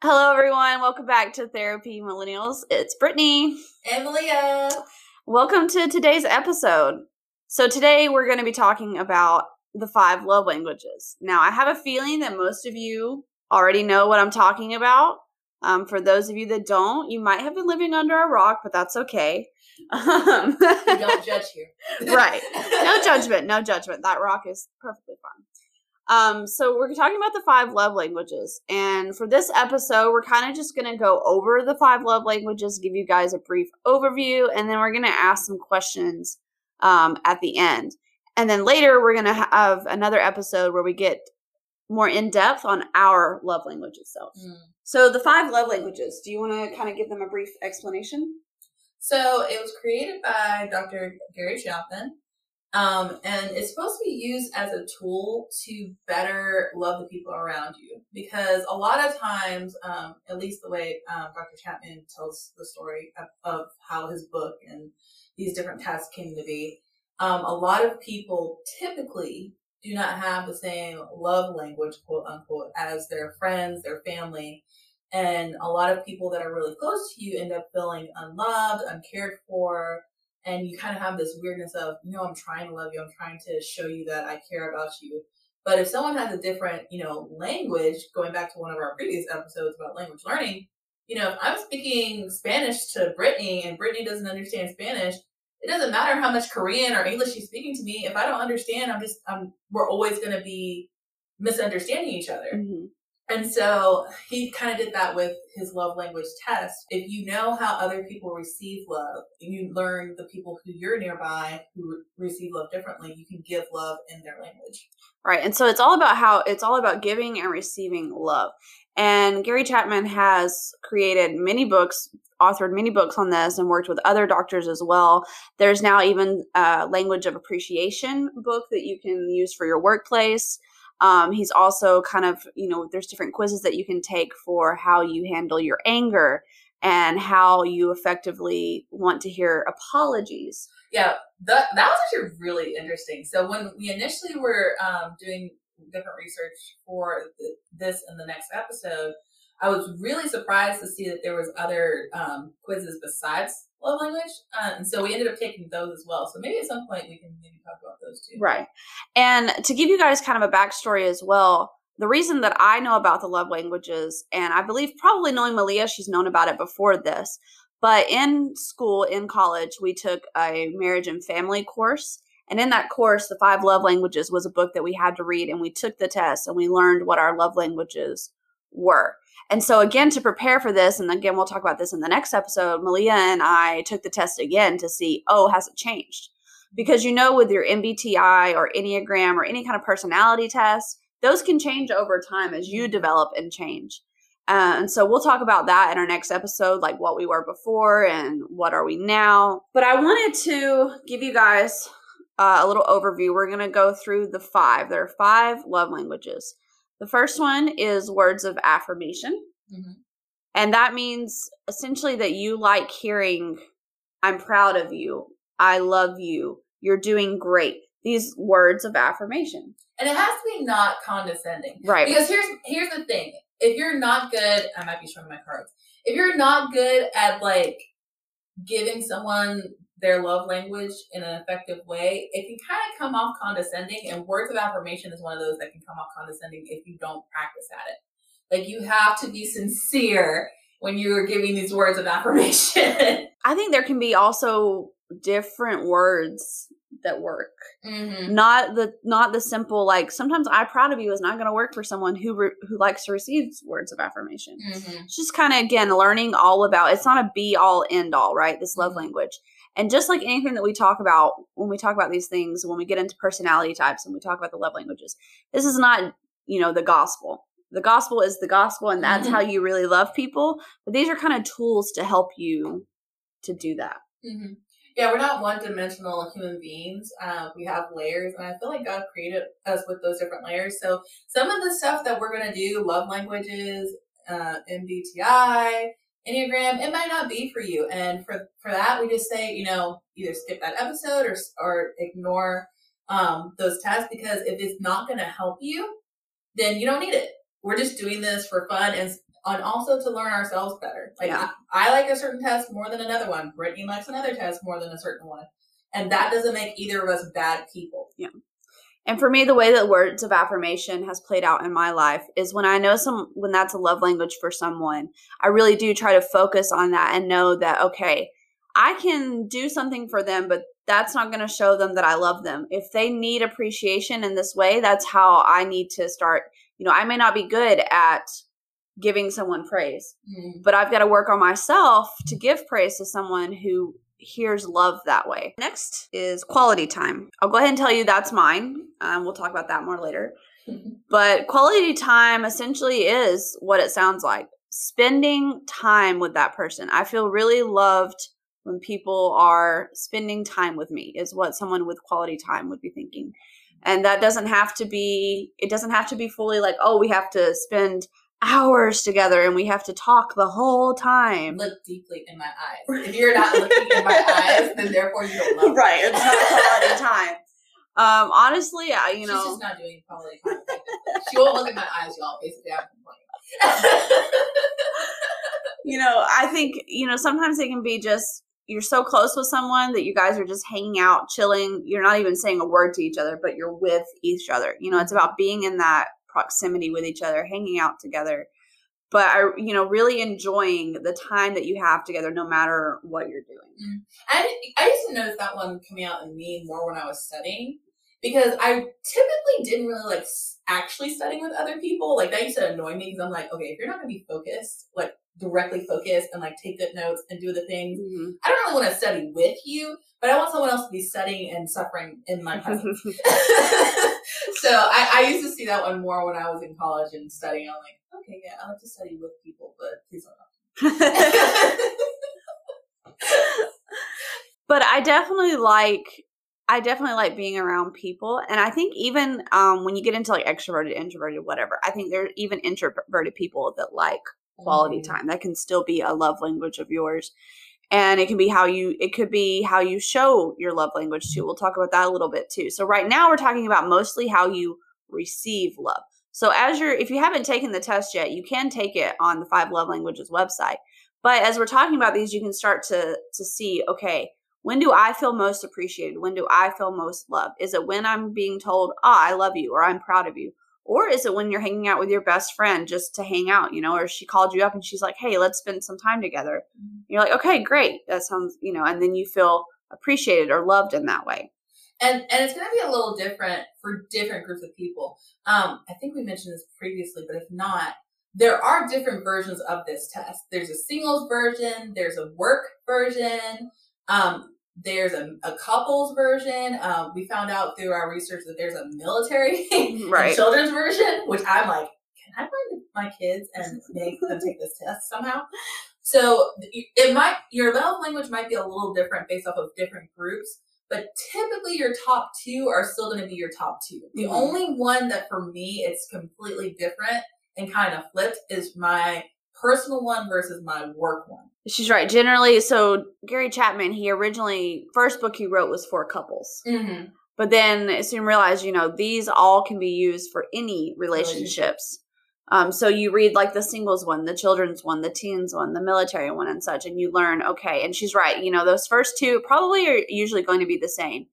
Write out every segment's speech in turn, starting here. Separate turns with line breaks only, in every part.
Hello, everyone. Welcome back to Therapy Millennials. It's Brittany.
And Maleah.
Welcome to today's episode. So, today we're going to be talking about the five love languages. Now, I have a feeling that most of you already know what I'm talking about. Um, for those of you that don't, you might have been living under a rock, but that's okay. Um,
don't judge here.
right. No judgment. No judgment. That rock is perfectly fine. Um, so we're talking about the five love languages, and for this episode, we're kind of just gonna go over the five love languages, give you guys a brief overview, and then we're gonna ask some questions um, at the end. And then later, we're gonna have another episode where we get more in depth on our love language itself.
Mm.
So the five love languages. Do you want to kind of give them a brief explanation?
So it was created by Dr. Gary Chapman. Um, and it's supposed to be used as a tool to better love the people around you. Because a lot of times, um, at least the way um, Dr. Chapman tells the story of, of how his book and these different tests came to be, um, a lot of people typically do not have the same love language, quote unquote, as their friends, their family. And a lot of people that are really close to you end up feeling unloved, uncared for, and you kind of have this weirdness of, you know, I'm trying to love you, I'm trying to show you that I care about you. But if someone has a different, you know, language, going back to one of our previous episodes about language learning, you know, if I'm speaking Spanish to Brittany and Brittany doesn't understand Spanish, it doesn't matter how much Korean or English she's speaking to me. If I don't understand, I'm just, I'm, we're always going to be misunderstanding each other.
Mm-hmm.
And so he kind of did that with his love language test. If you know how other people receive love, and you learn the people who you're nearby who receive love differently, you can give love in their language.
Right. And so it's all about how it's all about giving and receiving love. And Gary Chapman has created many books, authored many books on this, and worked with other doctors as well. There's now even a language of appreciation book that you can use for your workplace. Um, he's also kind of, you know, there's different quizzes that you can take for how you handle your anger and how you effectively want to hear apologies.
Yeah, that, that was actually really interesting. So when we initially were um, doing different research for th- this and the next episode, I was really surprised to see that there was other um, quizzes besides love language, um, and so we ended up taking those as well. So maybe at some point we can maybe talk about those too.
Right. And to give you guys kind of a backstory as well, the reason that I know about the love languages, and I believe probably knowing Maleah, she's known about it before this, but in school, in college, we took a marriage and family course. And in that course, the five love languages was a book that we had to read, and we took the test and we learned what our love languages were. And so, again, to prepare for this, and again, we'll talk about this in the next episode, Maleah and I took the test again to see, oh, has it changed? Because you know, with your MBTI or Enneagram or any kind of personality test, those can change over time as you develop and change. Uh, and so we'll talk about that in our next episode, like what we were before and what are we now. But I wanted to give you guys uh, a little overview. We're going to go through the five. There are five love languages. The first one is words of affirmation.
Mhm.
And that means essentially that you like hearing, I'm proud of you. I love you. You're doing great. These words of affirmation.
And it has to be not condescending.
Right.
Because here's here's the thing. If you're not good, I might be showing my cards. If you're not good at like giving someone their love language in an effective way, it can kind of come off condescending. And words of affirmation is one of those that can come off condescending if you don't practice at it. Like you have to be sincere when you're giving these words of affirmation.
I think there can be also different words that work.
mm-hmm.
Not the not the simple like sometimes I proud of you is not going to work for someone who re- who likes to receive words of affirmation.
Mm-hmm.
It's just kind of again learning all about it's not a be all end all, right? This love
Mhm.
language. And just like anything that we talk about when we talk about these things, when we get into personality types and we talk about the love languages, this is not, you know, the gospel. The gospel is the gospel and that's how you really love people. But these are kind of tools to help you to do that.
hmm Yeah, we're not one dimensional human beings. Uh, we have layers, and I feel like God created us with those different layers. So some of the stuff that we're going to do, love languages, uh, MBTI, Enneagram, it might not be for you. And for, for that, we just say, you know, either skip that episode or, or ignore um, those tests because if it's not going to help you, then you don't need it. We're just doing this for fun. And and also to learn ourselves better. Like
Yeah.
I, I like a certain test more than another one. Brittany likes another test more than a certain one. And that doesn't make either of us bad people.
And for me, the way that words of affirmation has played out in my life is when I know some, when that's a love language for someone, I really do try to focus on that and know that, okay, I can do something for them, but that's not going to show them that I love them. If they need appreciation in this way, that's how I need to start. You know, I may not be good at giving someone praise,
Mm.
but I've got to work on myself to give praise to someone who hears love that way. Next is quality time. I'll go ahead and tell you that's mine. Um, we'll talk about that more later. But quality time essentially is what it sounds like spending time with that person. I feel really loved when people are spending time with me, is what someone with quality time would be thinking. And that doesn't have to be, it doesn't have to be fully like, oh, we have to spend hours together and we have to talk the whole time.
Look deeply in my eyes. If you're not looking in my eyes, then therefore you don't love me.
right, it's not quality time. Um, honestly, I, you
She's
know,
just not doing quality time. she won't look in my eyes, y'all. Basically, I'm complaining.
you know, I think, you know, sometimes it can be just you're so close with someone that you guys are just hanging out, chilling. You're not even saying a word to each other, but you're with each other. You know, it's about being in that proximity with each other, hanging out together. But I, you know, really enjoying the time that you have together, no matter what you're doing. Mm.
I, I used to notice that one coming out in me more when I was studying because I typically didn't really like actually studying with other people. Like that used to annoy me because I'm like, okay, if you're not gonna be focused, like directly focused and like take good notes and do the things, mm-hmm. I don't really want to study with you, but I want someone else to be studying and suffering in my presence. so I, I used to see that one more when I was in college and studying. I'm like, okay, yeah, I like to study with people, but please don't.
but I definitely like I definitely like being around people and I think even um when you get into like extroverted introverted whatever I think there are even introverted people that like quality
Mhm.
time that can still be a love language of yours and it can be how you it could be how you show your love language too. We'll talk about that a little bit too. So right now we're talking about mostly how you receive love. So as you're if you haven't taken the test yet you can take it on the five love languages website. But as we're talking about these you can start to to see okay when do i feel most appreciated? When do i feel most loved? Is it when i'm being told ah i love you or i'm proud of you or is it when you're hanging out with your best friend just to hang out, you know, or she called you up and she's like, hey, let's spend some time together.
Mhm.
You're like, okay, great. That sounds, you know, and then you feel appreciated or loved in that way.
and and it's going to be a little different for different groups of people. Um, I think we mentioned this previously, but if not, there are different versions of this test. There's a singles version. There's a work version. Um, there's a, a couples version. Um, we found out through our research that there's a military
Right.
children's version, which I'm like, can I find my kids and make them take this test somehow? So it might your love language might be a little different based off of different groups, but typically your top two are still going to be your top two. The
Mhm.
only one that for me it's completely different and kind of flipped is my personal one versus my work one.
She's right. Generally, so Gary Chapman, he originally, first book he wrote was for couples.
Mm-hmm.
But then soon realized, you know, these all can be used for any relationships. Um, so you read like the singles one, the children's one, the teens one, the military one, and such, and you learn, okay, and she's right. You know, those first two probably are usually going to be the same,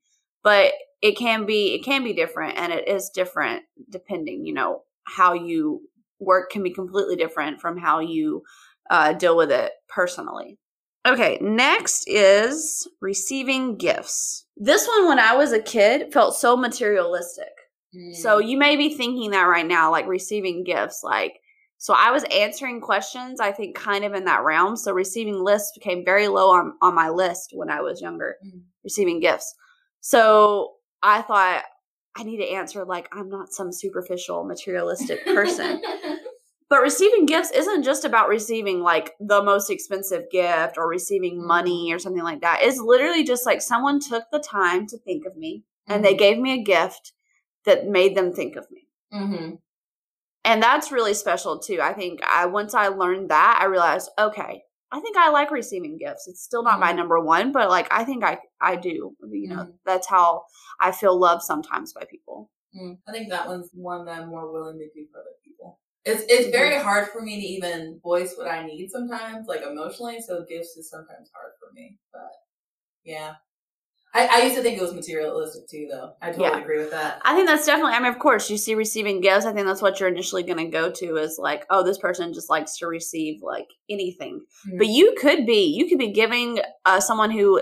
but it can be it can be different, and it is different depending. You know, how you work can be completely different from how you uh, deal with it personally. Okay, next is receiving gifts. This one, when I was a kid, felt so materialistic. So
Mm-hmm.
you may be thinking that right now, like receiving gifts, like so I was answering questions, I think kind of in that realm. So receiving lists became very low on, on my list when I was younger,
Mm.
receiving gifts. So I thought I need to answer like I'm not some superficial materialistic person. but receiving gifts isn't just about receiving like the most expensive gift or receiving
Mhm.
money or something like that. It's literally just like someone took the time to think of me and they gave me a gift that made them think of me.
Mm-hmm.
And that's really special too. I think I once I learned that, I realized, okay, I think I like receiving gifts. It's still not my
Mhm.
number one, but like I think I I do. You know,
Mhm.
that's how I feel loved sometimes by people.
Mm, I think that one's one that I'm more willing to do for other. It's it's very hard for me to even voice what I need sometimes, like emotionally. So gifts is sometimes hard for me. But yeah, I, I used to think it was materialistic too, though. I totally
Yeah.
agree with that.
I think that's definitely. I mean, of course, you see receiving gifts. I think that's what you're initially going to go to is like, oh, this person just likes to receive like anything.
Mhm.
But you could be, you could be giving uh, someone who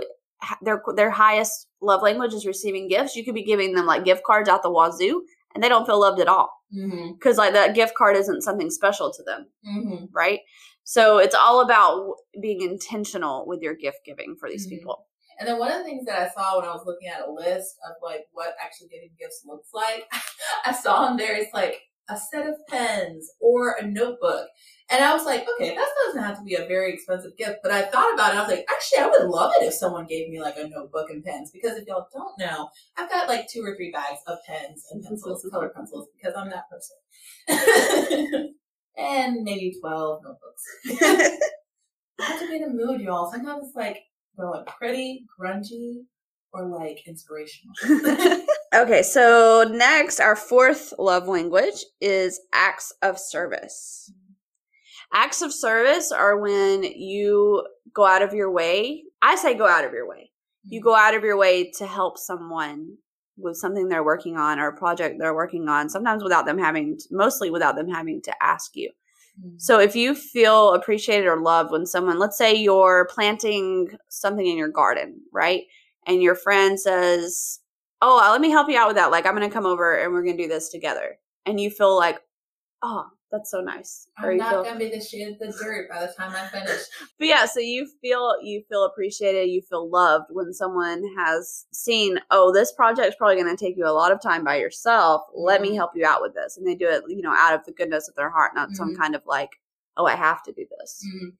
their their highest love language is receiving gifts. You could be giving them like gift cards out the wazoo, and they don't feel loved at all
Mm-hmm.
because like that gift card isn't something special to them,
Mm-hmm.
right? So it's all about being intentional with your gift giving for these
Mhm.
people.
And then one of the things that I saw when I was looking at a list of like what actually giving gifts looks like, I saw on there it's like a set of pens or a notebook. And I was like, okay, that doesn't have to be a very expensive gift. But I thought about it. I was like, actually, I would love it if someone gave me like a notebook and pens. Because if y'all don't know, I've got like two or three bags of pens and pencils, color pencils, because I'm that person. and maybe 12 notebooks. I have to be in a mood, y'all. Sometimes it's like going pretty, grungy, or like inspirational.
Okay, so next, our fourth love language is acts of service. Acts of service are when you go out of your way. I say go out of your way. You go out of your way to help someone with something they're working on or a project they're working on, sometimes without them having, mostly without them having to ask you.
Mhm.
So if you feel appreciated or loved when someone, let's say you're planting something in your garden, right? And your friend says, "Oh, let me help you out with that. Like I'm going to come over and we're going to do this together." And you feel like, "Oh, that's so nice." Or
I'm not
feel
gonna be the shit of the dirt by the time I finish.
But yeah, so you feel you feel appreciated, you feel loved when someone has seen, "Oh, this project's probably going to take you a lot of time by yourself. Let me help you out with this." And they do it, you know, out of the goodness of their heart, not some
Mhm.
kind of like, "Oh, I have to do this."
Mhm.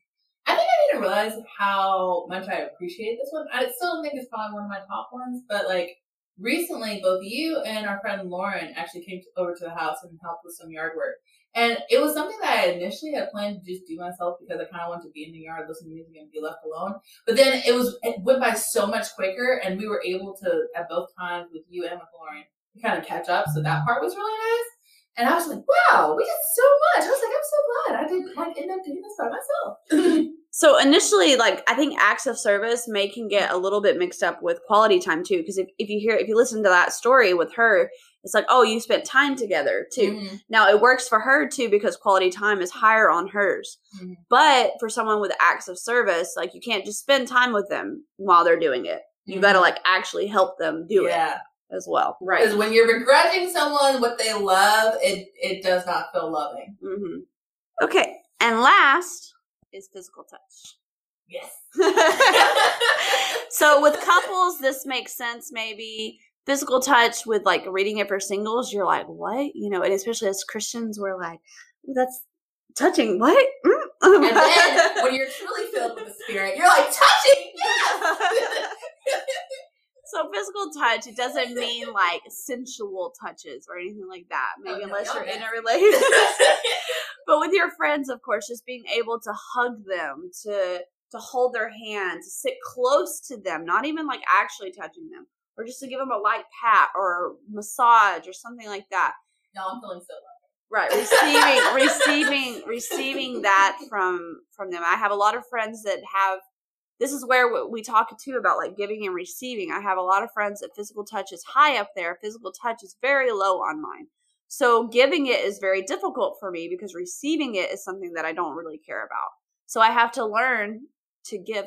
I think I need to realize how much I appreciate this one. I still think it's probably one of my top ones, but like recently, both you and our friend Lauren actually came over to the house and helped with some yard work. And it was something that I initially had planned to just do myself because I kind of wanted to be in the yard, listen to music, and be left alone. But then it was it went by so much quicker, and we were able to at both times with you and with Lauren kind of catch up. So that part was really nice. And I was like, wow, we did so much. I was like, I'm so glad I didn't like end up doing this by myself.
So initially, like I think acts of service may can get a little bit mixed up with quality time too. Because if, if you hear if you listen to that story with her, it's like, oh, you spent time together too.
Mhm.
Now it works for her too because quality time is higher on hers.
Mhm.
But for someone with acts of service, like you can't just spend time with them while they're doing it. You got to
Mhm.
like actually help them do
yeah.
it as well. Right.
Because when you're begrudging someone what they love, it it does not feel loving.
hmm Okay. And last is physical touch.
Yes.
so with couples, this makes sense maybe. Physical touch with like reading it for singles, you're like, what? You know, and especially as Christians, we're like, that's touching. What? Mm.
and then when you're truly filled with the spirit, you're like touching. Yes.
so physical touch, it doesn't mean like sensual touches or anything like that. Maybe
Oh, no,
unless
y'all
you're in a relationship. But with your friends, of course, just being able to hug them, to to hold their hand, to sit close to them, not even like actually touching them, or just to give them a light pat or massage or something like that.
no, I'm feeling so loved.
Right, receiving, receiving, receiving that from from them. I have a lot of friends that have. This is where we- we talk too about like giving and receiving. I have a lot of friends that physical touch is high up there. Physical touch is very low on mine. So giving it is very difficult for me because receiving it is something that I don't really care about. So I have to learn to give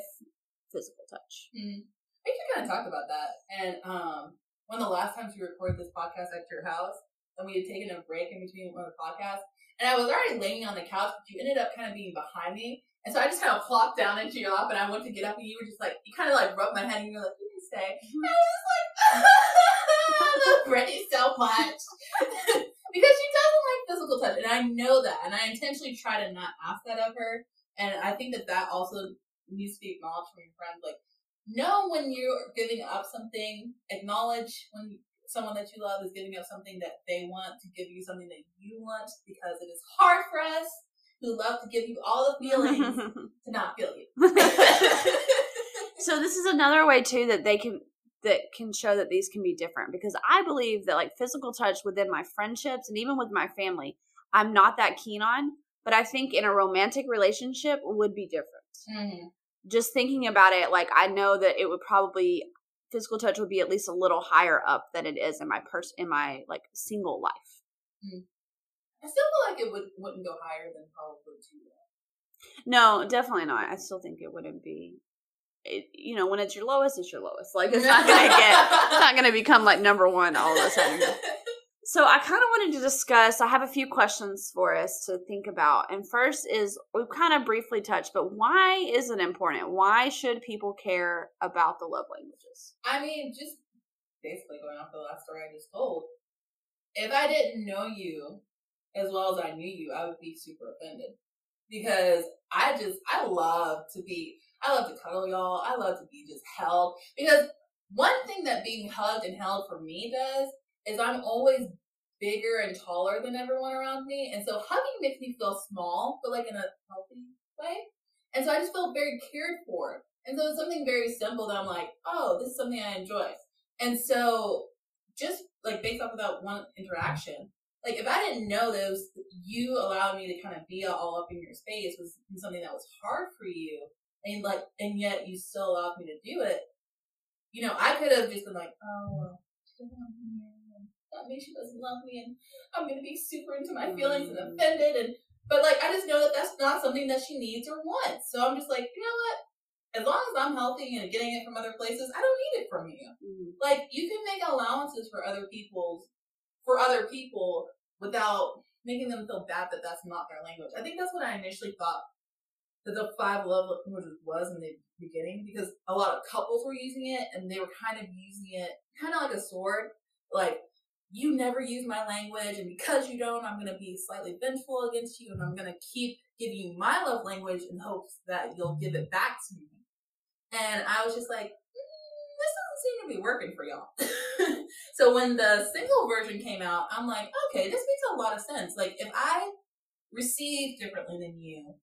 physical touch.
Mm. I think you kind of talked about that. And um, one of the last times we recorded this podcast at your house, and we had taken a break in between one of the podcasts, and I was already laying on the couch, but you ended up kind of being behind me. And so I just kind of plopped down into your lap, and I went to get up, and you were just like, you kind of like rubbed my head, and you were like, you can stay. And I was just like, I love Brittany so much. because she doesn't like physical touch, and I know that, and I intentionally try to not ask that of her. And I think that that also needs to be acknowledged from your friends. Like, know when you're giving up something, acknowledge when someone that you love is giving up something that they want to give you something that you want because it is hard for us who love to give you all the feelings to not feel you.
so this is another way too that they can that can show that these can be different because I believe that like physical touch within my friendships and even with my family, I'm not that keen on. But I think in a romantic relationship would be different.
Mm-hmm.
Just thinking about it, like I know that it would probably physical touch would be at least a little higher up than it is in my pers in my like single life.
I still feel like it would wouldn't go higher than probably two.
No, definitely not. I still think it wouldn't be. It, you know, when it's your lowest, it's your lowest. Like it's not gonna get, it's not gonna become like number one all of a sudden. So I kind of wanted to discuss. I have a few questions for us to think about, and first is we've kind of briefly touched, but why is it important? Why should people care about the love languages?
I mean, just basically going off the last story I just told. If I didn't know you as well as I knew you, I would be super offended because I just I love to be I love to cuddle y'all. I love to be just held because one thing that being hugged and held for me does is I'm always bigger and taller than everyone around me, and so hugging makes me feel small, but like in a healthy way. And so I just feel very cared for. And so it's something very simple that I'm like, oh, this is something I enjoy. And so just like based off of that one interaction, like if I didn't know that you allowing me to kind of be all up in your space was something that was hard for you, and like and yet you still allowed me to do it, you know, I could have just been like, oh, she doesn't love me, and that means she doesn't love me, and I'm gonna be super into my feelings and
Mm.
offended, and but like I just know that that's not something that she needs or wants, so I'm just like, you know what? As long as I'm healthy and getting it from other places, I don't need it from you
Mhm.
like you can make allowances for other people's for other people without making them feel bad that that's not their language. I think that's what I initially thought the five love languages was in the beginning because a lot of couples were using it and they were kind of using it kind of like a sword, like you never use my language and because you don't, I'm going to be slightly vengeful against you and I'm going to keep giving you my love language in hopes that you'll give it back to me. And I was just like, "Mm, this doesn't seem to be working for y'all. so when the single version came out, I'm like, okay, this makes a lot of sense. Like if I receive differently than you,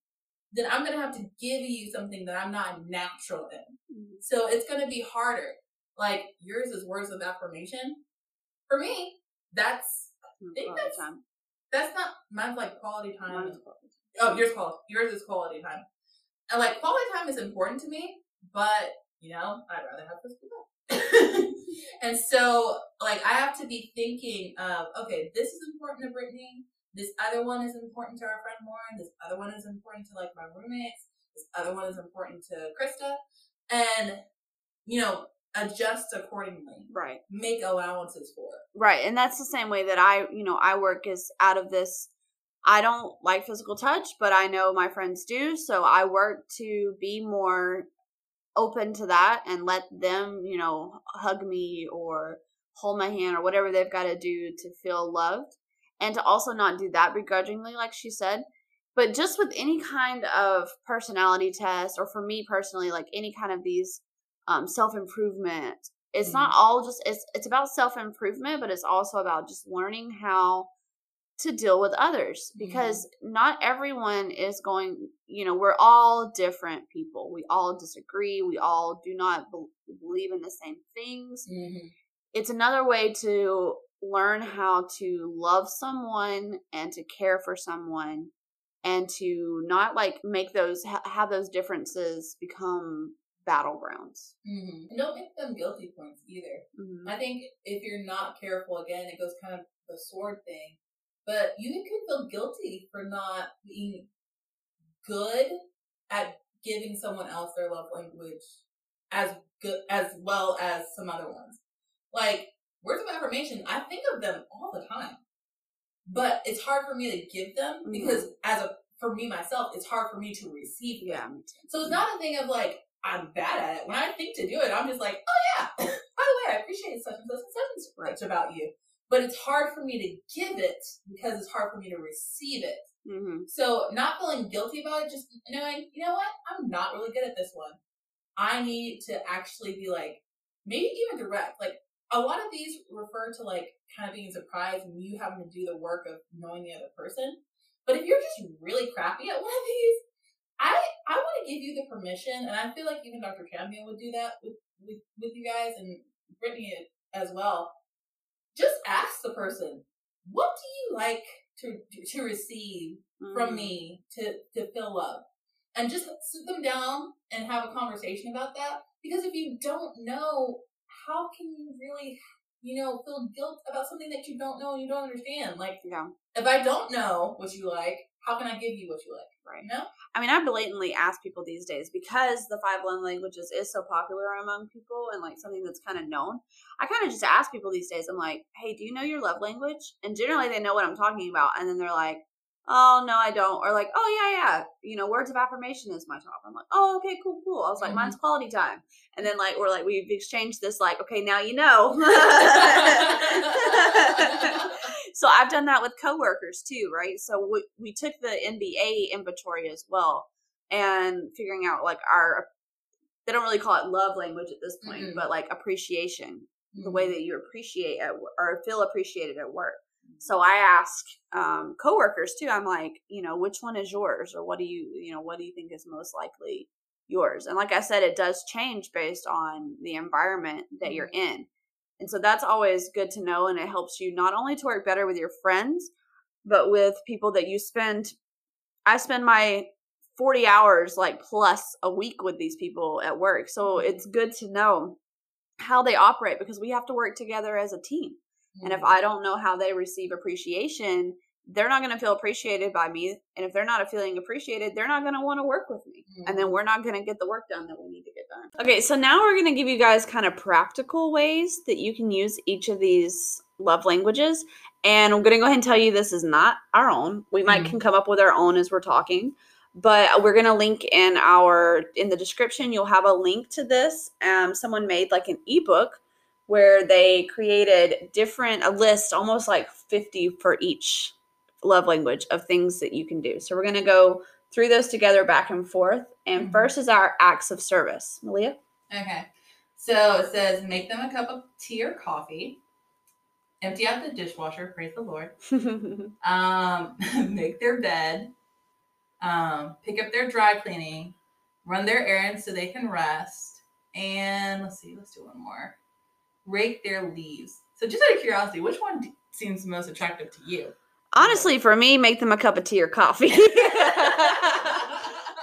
then I'm gonna have to give you something that I'm not natural in.
Mhm.
So it's gonna be harder. Like yours is words of affirmation. For me, that's think that's-
time.
that's not mine's like quality time.
Mine is quality.
Oh, yours quality. Yours is quality time. And like quality time is important to me, but you know, I'd rather have physical touch. and so, like, I have to be thinking of, okay, this is important to Brittany. This other one is important to our friend Lauren. This other one is important to like my roommates. This other one is important to Krista, and you know, adjust accordingly.
Right.
Make allowances for it.
Right. And that's the same way that I, you know, I work is out of this. I don't like physical touch, but I know my friends do. So I work to be more open to that and let them, you know, hug me or hold my hand or whatever they've got to do to feel loved. And to also not do that begrudgingly, like she said. But just with any kind of personality test, or for me personally, like any kind of these um, self improvement it's not all just it's it's about self improvement but it's also about just learning how to deal with others because not everyone is going you know we're all different people. We all disagree. We all do not be- believe in the same things.
Mm-hmm.
it's another way to learn how to love someone and to care for someone and to not like make those ha- have those differences become battlegrounds
Mm-hmm. And don't make them guilty points either.
Mhm.
I think if you're not careful, again, it goes kind of the sword thing. But you can feel guilty for not being good at giving someone else their love language as good as well as some other ones. Like words of affirmation, I think of them all the time, but it's hard for me to give them because as a for me myself, it's hard for me to receive them.
yeah me.
So it's not a thing of like I'm bad at it. When I think to do it, I'm just like, oh yeah. By the way, I appreciate such and such and such and such about you. But it's hard for me to give it because it's hard for me to receive it.
hmm
So not feeling guilty about it, just knowing, you know what, I'm not really good at this one. I need to actually be like, maybe even direct. Like a lot of these refer to like kind of being surprised and you having to do the work of knowing the other person. But if you're just really crappy at one of these, I I want to give you the permission, and I feel like even Dr. Chapman would do that with with, with you guys and Brittany as well. Just ask the person, what do you like to to receive
Mm.
from me to to feel love and just sit them down and have a conversation about that because if you don't know how can you really you know feel guilt about something that you don't know and you don't understand like
Yeah.
if i don't know what you like how can i give you what you like
Right.
you know
I mean, I blatantly ask people these days because the five love languages is so popular among people and like something that's kind of known. I kind of just ask people these days, I'm like, hey, do you know your love language? And generally they know what I'm talking about. And then they're like, oh, no, I don't. Or like, oh, yeah, yeah. You know, words of affirmation is my top. I'm like, oh, okay, cool, cool. I was like,
Mhm.
mine's quality time. And then like, we're like, we've exchanged this, like, okay, now you know. so I've done that with coworkers too, right? So we, we took the MBA inventory as well and figuring out like our they don't really call it love language at this point,
Mm-mm.
but like appreciation, the way that you appreciate at or feel appreciated at work. So I ask um, coworkers too. I'm like, you know, which one is yours, or what do you, you know, what do you think is most likely yours? And like I said, it does change based on the environment that you're in, and so that's always good to know, and it helps you not only to work better with your friends, but with people that you spend. I spend my 40 hours like plus a week with these people at work, so it's good to know how they operate because we have to work together as a team. And if I don't know how they receive appreciation, they're not going to feel appreciated by me. And if they're not feeling appreciated, they're not going to want to work with me. And then we're not going to get the work done that we need to get done. Okay, so now we're going to give you guys kind of practical ways that you can use each of these love languages. And I'm going to go ahead and tell you this is not our own. We might
Mhm.
can come up with our own as we're talking. But we're gonna link in our in the description. You'll have a link to this. Um, someone made like an ebook where they created different a list almost like 50 for each love language of things that you can do so we're going to go through those together back and forth and
Mhm.
first is our acts of service Maleah
Okay. So it says make them a cup of tea or coffee. Empty out the dishwasher, praise the Lord. Um, make their bed. Um, pick up their dry cleaning. Run their errands so they can rest. And let's see, let's do one more. Rake their leaves. So just out of curiosity, which one seems most attractive to you?
honestly for me make them a cup of tea or coffee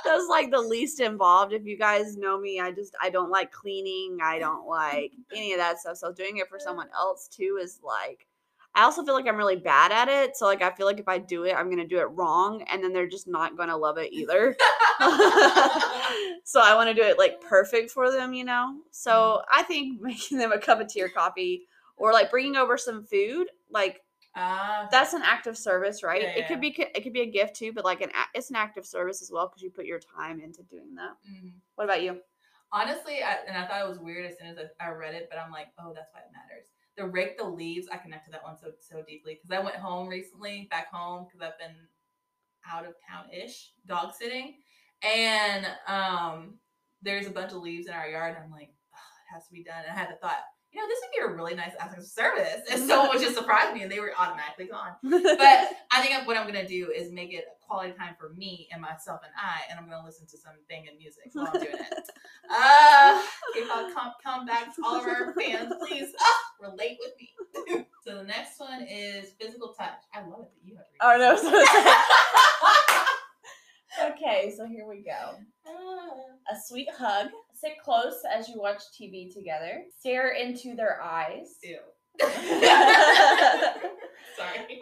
that's like the least involved if you guys know me i just i don't like cleaning i don't like any of that stuff so doing it for someone else too is like i also feel like i'm really bad at it so like i feel like if i do it i'm gonna do it wrong and then they're just not gonna love it either so i want to do it like perfect for them you know so i think making them a cup of tea or coffee or like bringing over some food like
Ah,
that's an act of service, right?
Yeah,
It could be it could be a gift too, but like an it's an act of service as well because you put your time into doing that.
mhm.
What about you?
honestly, I, and I thought it was weird as soon as I, I read it, but I'm like, oh, that's why it matters. The rake the leaves, I connect to that one so so deeply because I went home recently, back home because I've been out of town ish, dog sitting, and um, there's a bunch of leaves in our yard. I'm like, oh, it has to be done. And I had the thought, you know, this would be a really nice act of service, and someone would just surprise me, and they were automatically gone. But I think what I'm gonna do is make it a quality time for me and myself and I, and I'm gonna listen to some banging music while I'm doing it. Uh, K-pop come, come back to all of our fans, please ah, relate with me. so the next one is physical touch. I love it that you have to read.
Oh, no, okay, so here we go. A sweet hug. Sit close as you watch TV together. Stare into their eyes.
Ew. Sorry.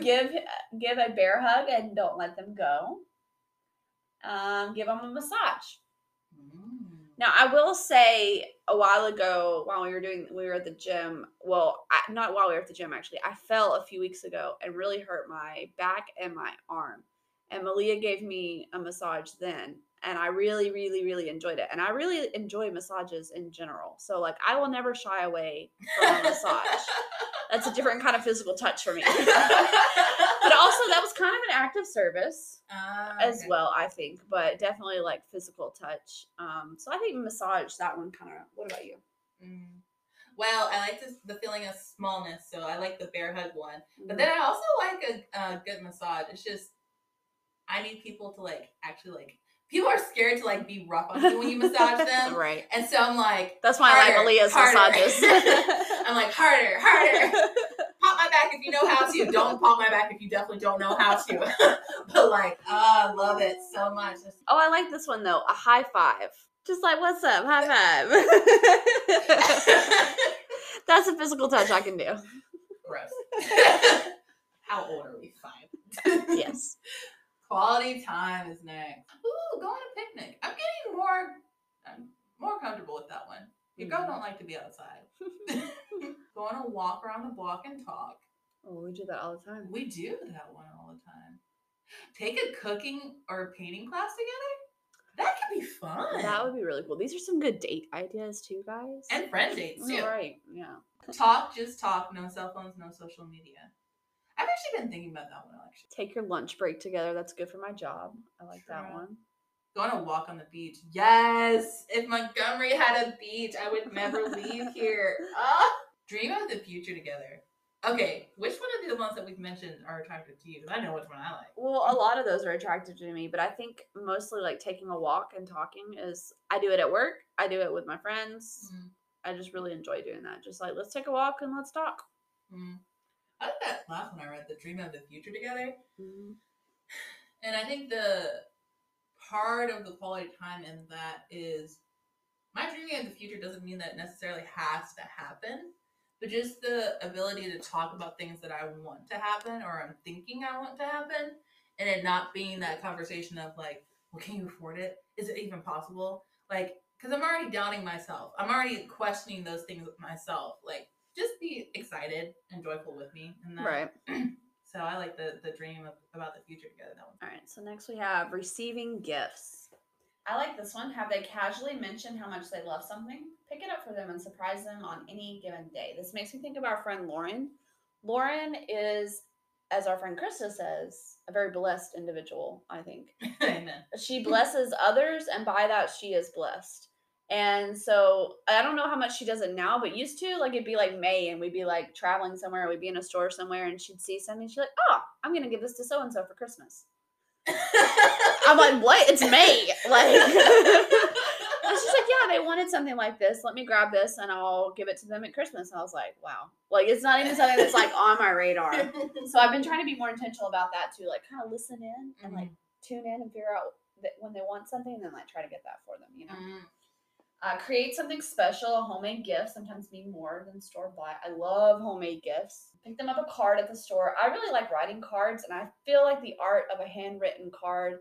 give give a bear hug and don't let them go. Um, give them a massage.
Mm.
Now, I will say a while ago, while we were doing, we were at the gym. Well, I, not while we were at the gym, actually. I fell a few weeks ago and really hurt my back and my arm. And Maleah gave me a massage then, and I really, really, really enjoyed it. And I really enjoy massages in general. So, like, I will never shy away from a massage. That's a different kind of physical touch for me. but also, that was kind of an act of service
Ah,
as well, I think, but definitely like physical touch. Um, so I think massage that one kind of. What about you?
Mm. Well, I like this, the feeling of smallness, so I like the bear hug one.
Mm-hmm.
But then I also like a, a good massage. It's just I need people to like actually like people are scared to like be rough on you when you massage them,
right.
and so I'm like
That's why I like
harder.
massages.
I'm like harder, harder, pop my back if you know how to. Don't pop my back if you definitely don't know how to. but like, oh, I love it so much.
Oh, I like this one though. A high five. Just like, what's up? High five. That's a physical touch I can do.
Gross. How old are we? Five.
Yes.
Quality time is next. Ooh, go on a picnic. I'm getting more, I'm more comfortable with that one. Your girl
Mhm.
don't like to be outside. go on a walk around the block and talk.
Oh, we do that all the time.
We do that one all the time. Take a cooking or painting class together. That could be fun.
That would be really cool. These are some good date ideas too, guys.
and friend dates too.
All right. Yeah.
Talk, just talk. No cell phones, no social media. Actually been thinking about that one actually.
Take your lunch break together. That's good for my job. I like that one.
Go on a walk on the beach. Yes. If Montgomery had a beach, I would never leave here. Ah. Dream of the future together. Okay, which one of the ones that we've mentioned are attractive to you? 'Cause I know which one I like.
Well, a lot of those are attractive to me, but I think mostly like taking a walk and talking is I do it at work. I do it with my friends.
Mm,
I just really enjoy doing that. Just like let's take a walk and let's talk.
mm. I like that last one I read, the dream of the future together.
Mm-hmm.
And I think the part of the quality time in that is my dreaming of the future doesn't mean that necessarily has to happen, but just the ability to talk about things that I want to happen or I'm thinking I want to happen, and it not being that conversation of like, well, can you afford it? Is it even possible? Like, because I'm already doubting myself. I'm already questioning those things with myself. Like, just be excited and joyful with me. And that,
Right.
So I like the the dream of, about the future together. That one.
All right. So next we have receiving gifts. I like this one. Have they casually mentioned how much they love something? Pick it up for them and surprise them on any given day. This makes me think of our friend Lauren. Lauren is, as our friend Krista says, a very blessed individual, I think.
Amen.
she blesses others and by that she is blessed and so i don't know how much she does it now but used to like it'd be like may and we'd be like traveling somewhere we'd be in a store somewhere and she'd see something she's like oh i'm gonna give this to so and so for christmas. I'm like what? It's may. Like and she's like yeah they wanted something like this. Let me grab this and i'll give it to them at christmas. And i was like wow. Like it's not even something that's like on my radar. So i've been trying to be more intentional about that too like kind of listen in and like tune in and figure out that when they want something and then like try to get that for them you know?
Mm,
uh, create something special a homemade gift sometimes mean more than store bought i love homemade gifts pick them up a card at the store i really like writing cards and i feel like the art of a handwritten card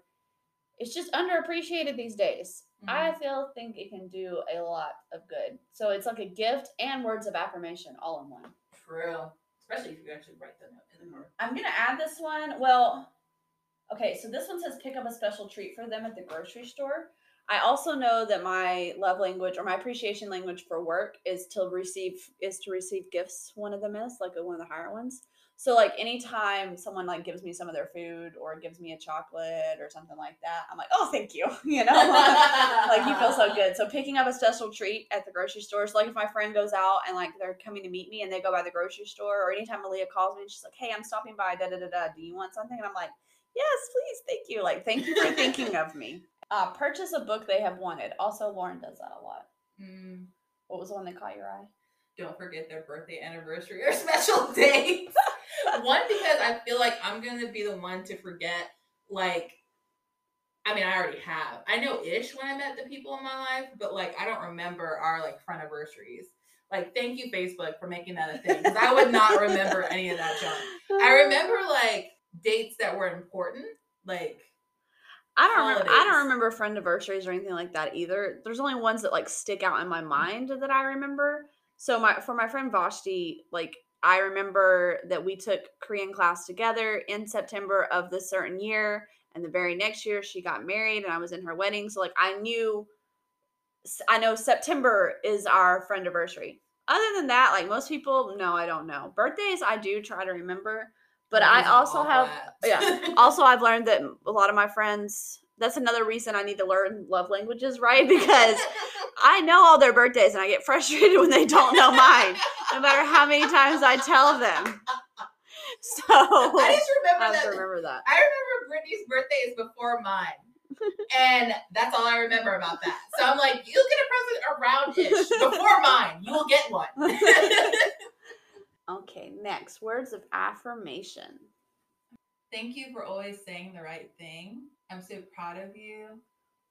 is just underappreciated these days i feel think it can do a lot of good so it's like a gift and words of affirmation all in one
True. Especially if you actually write them in the card.
I'm gonna add this one. Well, okay, so this one says pick up a special treat for them at the grocery store. I also know that my love language or my appreciation language for work is to receive is to receive gifts. One of them is like one of the higher ones. So like anytime someone like gives me some of their food or gives me a chocolate or something like that, I'm like, oh, thank you. You know, like you feel so good. So picking up a special treat at the grocery store. So like if my friend goes out and like they're coming to meet me and they go by the grocery store, or anytime Maleah calls me and she's like, "Hey, I'm stopping by. Da da da da. Do you want something?" And I'm like, "Yes, please. Thank you. Like, thank you for thinking of me." Uh, purchase a book they have wanted. Also, Lauren does that a lot.
Mm,
What was the one that caught your eye?
don't forget their birthday, anniversary, or special dates. one because I feel like I'm gonna be the one to forget. Like, I mean, I already have. I know ish when I met the people in my life, but like, I don't remember our like front anniversaries. Like, thank you, Facebook, for making that a thing because I would not remember any of that junk. I remember like dates that were important, like
I don't remember. I don't remember friend anniversaries or anything like that either. There's only ones that like stick out in my mm. mind that I remember. So my for my friend Vashti, like I remember that we took Korean class together in September of the certain year, and the very next year she got married, and I was in her wedding. So like I knew, I know September is our friend anniversary. Other than that, like most people, no, I don't know. Birthdays, I do try to remember, but I also have yeah. also i've learned that a lot of my friends that's another reason i need to learn love languages right because i know all their birthdays and i get frustrated when they don't know mine no matter how many times i tell them so
I just remember
I
that.
remember that
I remember Brittany's birthday is before mine. and that's all I remember about that. So I'm like, you'll get a present around ish before mine. You will get one.
Okay, next words of affirmation.
Thank you for always saying the right thing. I'm so proud of you.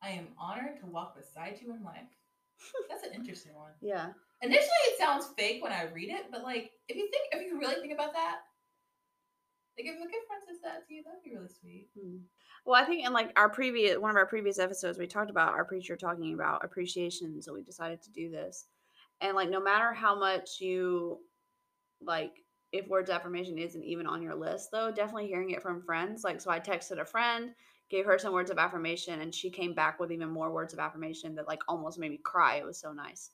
I am honored to walk beside you in life. That's an interesting one.
Yeah.
Initially, it sounds fake when I read it, but like, if you think, if you really think about that, like, if a good friend says that to you, that'd be really sweet.
Hmm. Well, I think in like our previous one of our previous episodes, we talked about our preacher talking about appreciation, so we decided to do this. And like, no matter how much you like, if words of affirmation isn't even on your list, though, definitely hearing it from friends. Like, so I texted a friend, gave her some words of affirmation, and she came back with even more words of affirmation that like almost made me cry. It was so nice.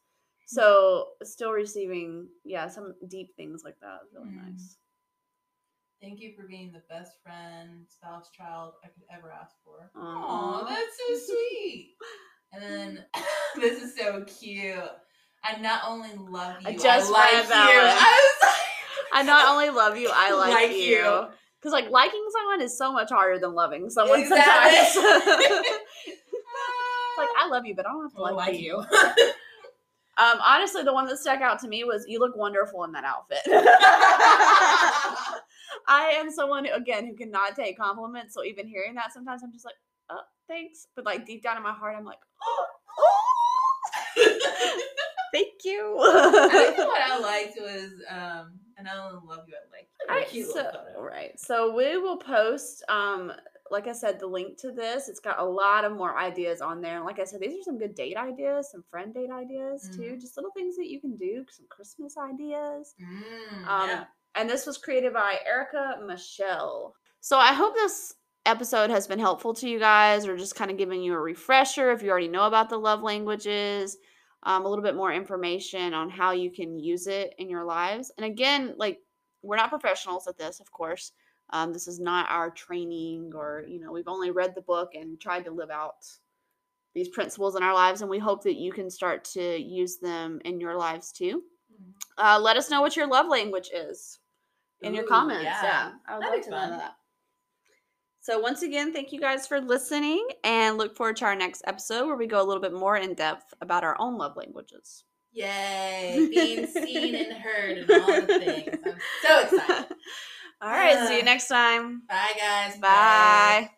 So, still receiving, yeah, some deep things like that is really
Mm.
nice.
Thank you for being the best friend, spouse, child I could ever ask for.
Aw,
that's so sweet. And then this is so cute. I not only love you,
I
I,
just
like
read
you. I was like,
I not only love you, I like,
Like
you. Because like liking someone is so much harder than loving someone
Exactly.
sometimes. like I love you, but I don't have to like,
like
you.
you.
Um, honestly, the one that stuck out to me was you look wonderful in that outfit. I am someone who, again who cannot take compliments, so even hearing that sometimes I'm just like, oh, thanks. But like deep down in my heart, I'm like, oh, oh thank you.
I think what I liked was, um, and I only love you. I like.
Alright,
Cute
so, right. So we will post um like I said, the link to this. It's got a lot of more ideas on there. And like I said, these are some good date ideas, some friend date ideas too. Just little things that you can do, some Christmas ideas.
Mm,
Um,
yeah.
And this was created by Erika Michelle. So I hope this episode has been helpful to you guys, or just kind of giving you a refresher if you already know about the love languages, um, a little bit more information on how you can use it in your lives. And again, like we're not professionals at this, of course. Um, this is not our training, or you know, we've only read the book and tried to live out these principles in our lives, and we hope that you can start to use them in your lives too.
Mhm.
Uh, let us know what your love language is in your comments.
yeah.
Yeah, I would
That'd
love to
fun.
know that. So once again, thank you guys for listening, and look forward to our next episode where we go a little bit more in depth about our own love languages.
Yay! Being seen and heard and all the things. I'm so excited.
All right, see you
Ah.
next time.
Bye, guys.
Bye.